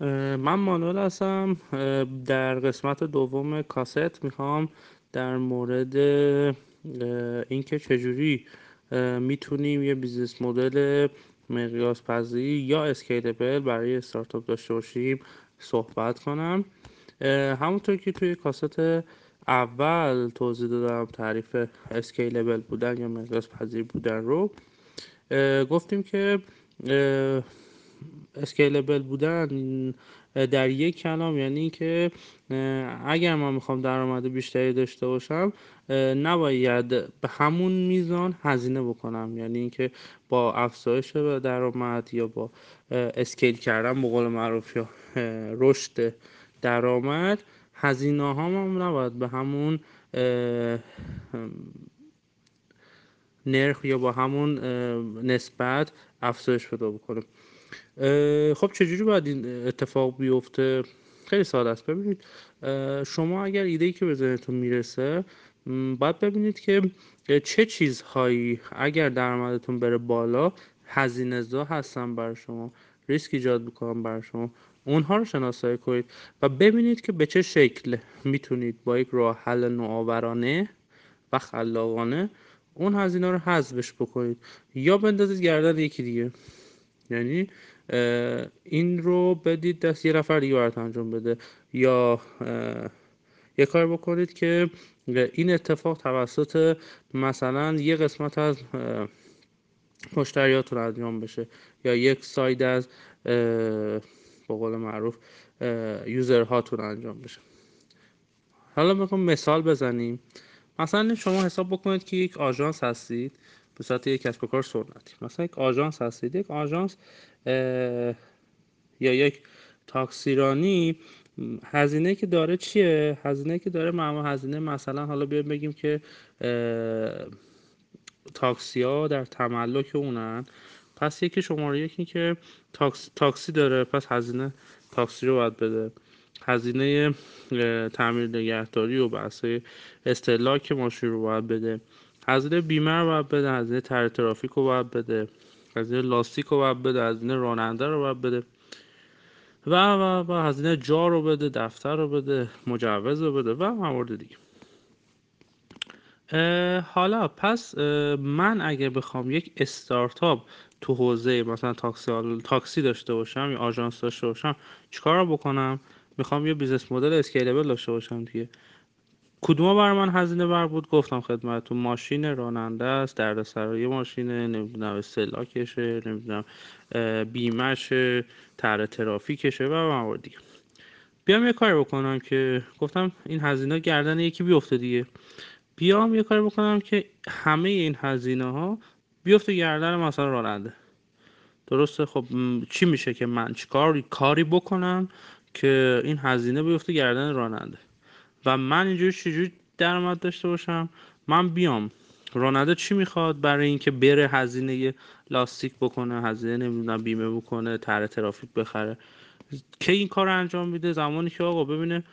من مانوئل هستم. در قسمت دوم کاست می‌خوام در مورد اینکه چجوری می‌تونیم یه business model مقیاس پذیری یا scalable برای استارتاپ داشته باشیم صحبت کنم. همونطور که توی کاست اول توضیح دادم تعریف scalable بودن یا مقیاس پذیر بودن رو گفتیم که اسکیلبل بودن در یک کلام یعنی که اگر من می‌خوام درآمد بیشتری داشته باشم نباید به همون میزان هزینه بکنم. یعنی اینکه با افزایش درآمد یا با اسکیل کردن به قول معروف یا رشد درآمد هزینه هم نباید به همون نرخ یا با همون نسبت افزایش پیدا بکنه. خب چجوری باید این اتفاق بیفته؟ خیلی ساده است. ببینید شما اگر ایده ای که به ذهنتون می‌رسه باید ببینید که چه چیزهایی اگر درآمدتون بره بالا هزینه زا هستن برای شما ریسک ایجاد می‌کنن برای شما. اونها رو شناسایی کنید و ببینید که به چه شکل می‌تونید با یک راه حل نوآورانه و خلاقانه اون هزینه رو حذفش بکنید یا بندازید گردن یکی دیگه. یعنی این رو بدید دست یه نفر دیگه برات انجام بده. یا یه کار بکنید که این اتفاق توسط مثلا یه قسمت از مشتریاتون انجام بشه. یا یک ساید از به قول معروف یوزرهاتون انجام بشه. حالا می‌خوام مثال بزنیم. مثلا شما حساب بکنید که یک آژانس هستید. به صورت یک کسب و کار سنتی. مثلا یک آژانس هستید یک آژانس یا یک تاکسیرانی. هزینه که داره چیه؟ هزینه که داره معمول هزینه مثلا حالا بیا بگیم که تاکسی ها در تملک اونن. پس یکی شماره یکی که تاکسی داره. پس هزینه تاکسی رو باید بده. هزینه تعمیر نگهداری و بحث استهلاک ماشین رو باید بده. هزینه بیمه رو باید بده هزینه تر ترافیک رو باید بده هزینه لاستیک رو باید بده هزینه راننده رو باید بده و و و هزینه جا رو بده دفتر رو بده مجوز رو بده و موارد دیگه. حالا پس من اگه بخوام یک استارتاپ تو حوزه مثلا تاکسی تاکسی داشته باشم یا آژانس داشته باشم چیکار بکنم؟ می‌خوام یه business model scalable داشته باشم دیگه. کدوم بر من هزینه بر بود؟ گفتم خدمتتون ماشین راننده است دردسرای ماشینه نمی‌دونم استهلاکشه نمی‌دونم بیمه‌شه تر ترافیکشه و موارد دیگه. بیام یه کاری بکنم که گفتم این هزینه گردن یکی بیفته دیگه. بیام یه کاری بکنم که همه این هزینه ها بیفته گردن مثلا راننده. درسته؟ خب چی میشه که من چیکار کاری بکنم که این هزینه بیفته گردن راننده؟ و من اینجوری چجوری درآمد داشته باشم؟ من بیام. راننده چی می‌خواد برای اینکه بره هزینه لاستیک بکنه هزینه نمی‌دونم بیمه بکنه تر ترافیک بخره؟ که این کار انجام میده؟ زمانی که آقا ببینه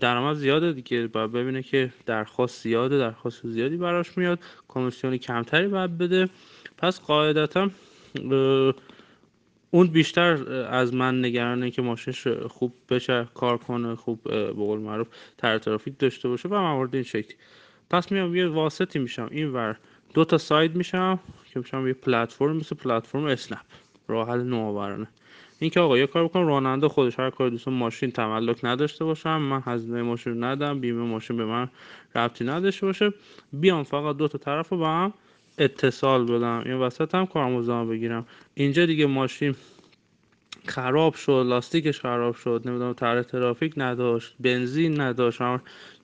درآمد زیاده دیگه باید ببینه که درخواست زیاده درخواست زیادی براش میاد کمیسیون کمتری باید بده. پس قاعدتا اون بیشتر از من نگرانه که ماشینش خوب بشه کار کنه خوب به قول معروف تر ترافیک داشته باشه و موارد این شکلی. پس میام یه واسطی میشم. این ور دو تا ساید میشم که میشم یه پلتفرم مثل پلتفرم اسنپ. راه حل نوآورانه. این که آقا یه کار بکنم راننده خودش هر کار دوست ماشین تملک نداشته باشم من هزینه ماشین ندم بیمه ماشین به من ربطی نداشته باشه. بیام فقط دو تا طرف رو با هم اتصال بدم این وسط هم کارمزدمو بگیرم. اینجا دیگه ماشین خراب شد لاستیکش خراب شد نمی‌دونم تر ترافیک نداشت بنزین نداشت.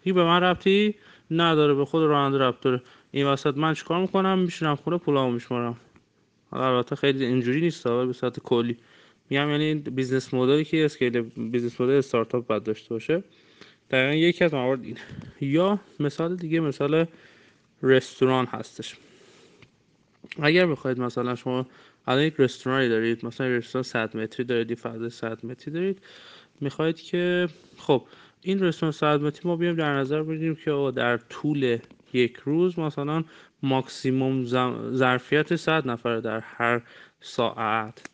دیگه به من ربطی نداره به خود راننده ربط داره. این وسط من چیکار می‌کنم؟ میشینم خونه پولامو میشمارم. البته خیلی اینجوری نیست به صورت کلی. میگم یعنی business model ی که scale business model استارتاپ باید داشته باشه. دقیقا یکی از موارد اینه. یا مثال دیگه مثال رستوران هستش. اگر بخواید مثلا شما الان یک رستورانی دارید مثلا رستوران 100 متری دارید فضای 100 متری دارید می‌خواید که خب این رستوران 100 متری ما بیایم در نظر بگیریم که در طول یک روز مثلا ماکسیموم ظرفیت 100 نفر در هر ساعت.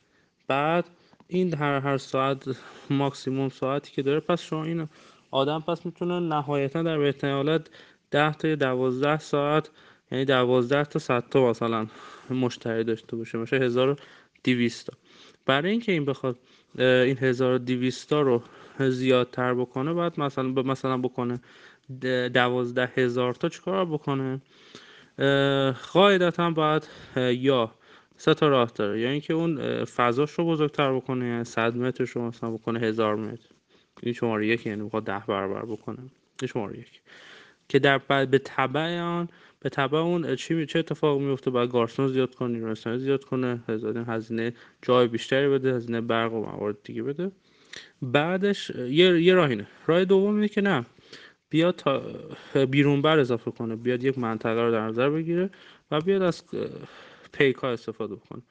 بعد این هر هر ساعت ماکسیموم ساعتی که داره پس شما این آدم پس می‌تونه نهایتا در بهترین حالت 10 تا 12 ساعت یعنی 12 تا 100 تا مثلا مشتری داشته باشه. میشه 1200 تا. برای اینکه این بخواد این 1200 تا رو زیادتر بکنه باید مثلا مثلا بکنه 12 هزار تا چیکار بکنه؟ قاعدتا باید یا سه تا راه داره. یا اینکه اون فضاش رو بزرگتر بکنه یعنی 100 مترش رو مثلا بکنه هزار متر. این شماره یک یعنی بخواد ده برابر بکنه. این شماره یک. که در بعد به تبع آن به تبع اون چی چه اتفاق میفته باید گارسون زیاد کنه نیروی زیاد کنه هزینه جای بیشتری بده هزینه برق و موارد دیگه بده. بعدش یه, یه راه اینه. راه دوم اینه که نه بیاد تا بیرون بر اضافه کنه. بیاد یک منطقه رو در نظر بگیره و بیاد از پیکا استفاده بکنه.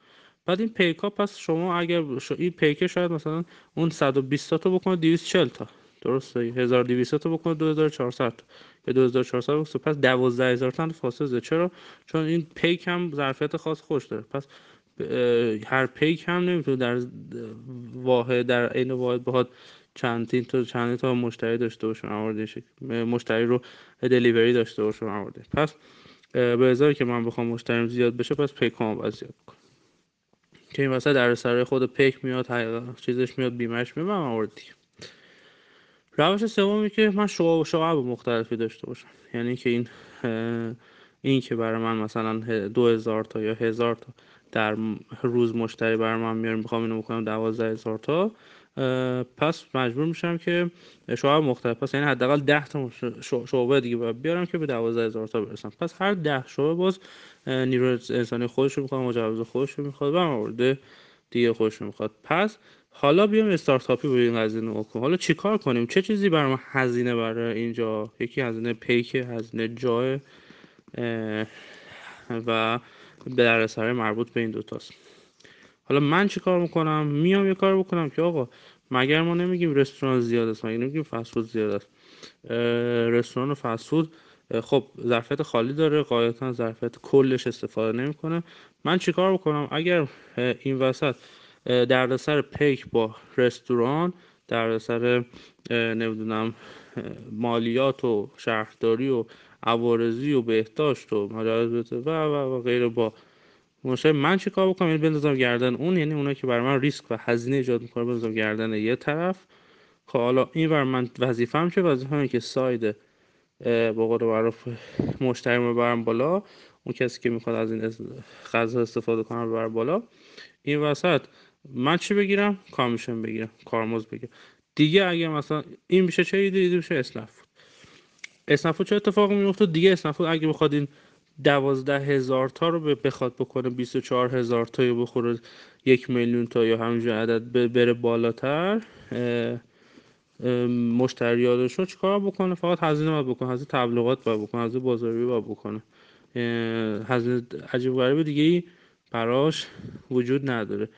بعد این پیکا پس شما اگر این پیکه شاید مثلا اون 120 تا بکنه 240 تا. درسته. 1200 تا بکنه 2400 تا یا 2400 بکنه. پس 12000 تا فاصله چرا؟ چون این پیک هم ظرفیت خاص خوش داره. پس هر پیک هم نمی‌تونه در واحد در عین واحد بخواد چندین تا چند تا مشتری داشته باشه موارد مشتری رو دلیوری داشته باشه موارد پس به ازای که من بخوام مشتریم زیاد بشه پس پیک هم باید زیاد بکنم. که این واسه در سر خود پیک میاد حقیقت چیزش میاد بیمش میاد موارد دیگه روش سومی که من شعاب و شعاب مختلفی داشته باشم. یعنی که این این که برای من مثلا دو هزار تا یا هزار تا در روز مشتری برای من میارم می‌خوام اینو بکنم دوازده هزار تا پس مجبور میشم که شعب مختلف پس یعنی حداقل 10 تا شعبه دیگه باید بیارم که به 12 هزار تا برسم. پس هر 10 شعبه باز نیروی انسانی خودش رو می‌خواد مجوز خودش رو می‌خواد و مورد دیگه خودش رو می‌خواد. پس حالا بیام استارتاپی به این کنیم حالا چیکار کنیم؟ چه چیزی برای ما هزینه برای اینجا؟ یکی هزینه پیک هزینه جای و به دردسرای مربوط به این دوتاست حالا من چی کار می‌کنم؟ میام یه کار بکنم که آقا مگر ما نمیگیم رستوران زیاد است مگر نمیگیم فسفود زیاد است. رستوران فسفود خب ظرفیت خالی داره قاعدتا ظرفیت کلش استفاده نمی‌کنه. من چیکار بکنم؟ اگر این وسط دردسر پیک با رستوران دردسر نمی‌دونم مالیات و شهرداری و عوارضی و بهداشت و مجاز و و و غیره با. مشابه من چی کار بکنم؟ یعنی بندازم گردن اون یعنی اونایی که برای من ریسک و هزینه ایجاد می‌کنه بندازم گردن یه طرف. خب حالا این بر من وظیفه‌ام چه؟ وظیفه‌م که ساید به قول معروف مشتری رو ببرم بالا. اون کسی که می‌خواد از این غذا استفاده کنه ببر بالا. این وسط من چی بگیرم؟ کامیشن بگیرم کارمز بگیرم. دیگه اگه مثلا این میشه چه ایده میشه اسنپ اسنپ چه اتفاقی میفته دیگه اسنپ اگه بخواد این دوازده هزار تا رو بخواد بکنه 24 هزار تا بخوره یک میلیون تا یا همینجور عدد بره بالاتر مشتریاتش رو چیکار بکنه؟ فقط هزینه باید بکنه هزینه تبلیغات باید بکنه هزینه بازاریابی باید بکنه. هزینه عجیب غریب دیگه ای براش وجود نداره.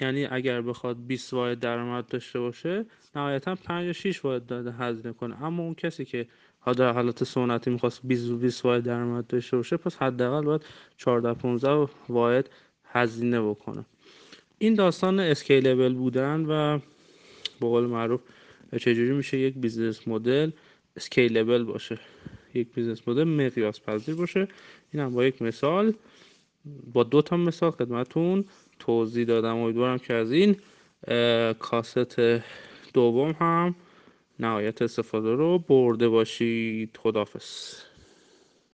یعنی اگر بخواد 20 واحد درآمد داشته باشه نهایتا 5 یا 6 واحد هزینه کنه. اما اون کسی که در حالت سنتی می‌خواست 20 20 واحد درآمد داشته باشه پس حداقل باید 14 15 واحد هزینه بکنه. این داستان scalable بودن و به قول معروف چجوری میشه یک business model scalable باشه؟ یک business model مقیاس پذیر باشه. این هم با یک مثال با دو تا مثال خدمتون توضیح دادم. امیدوارم که از این کاست دوم هم نهایت استفاده رو برده باشید. خدافز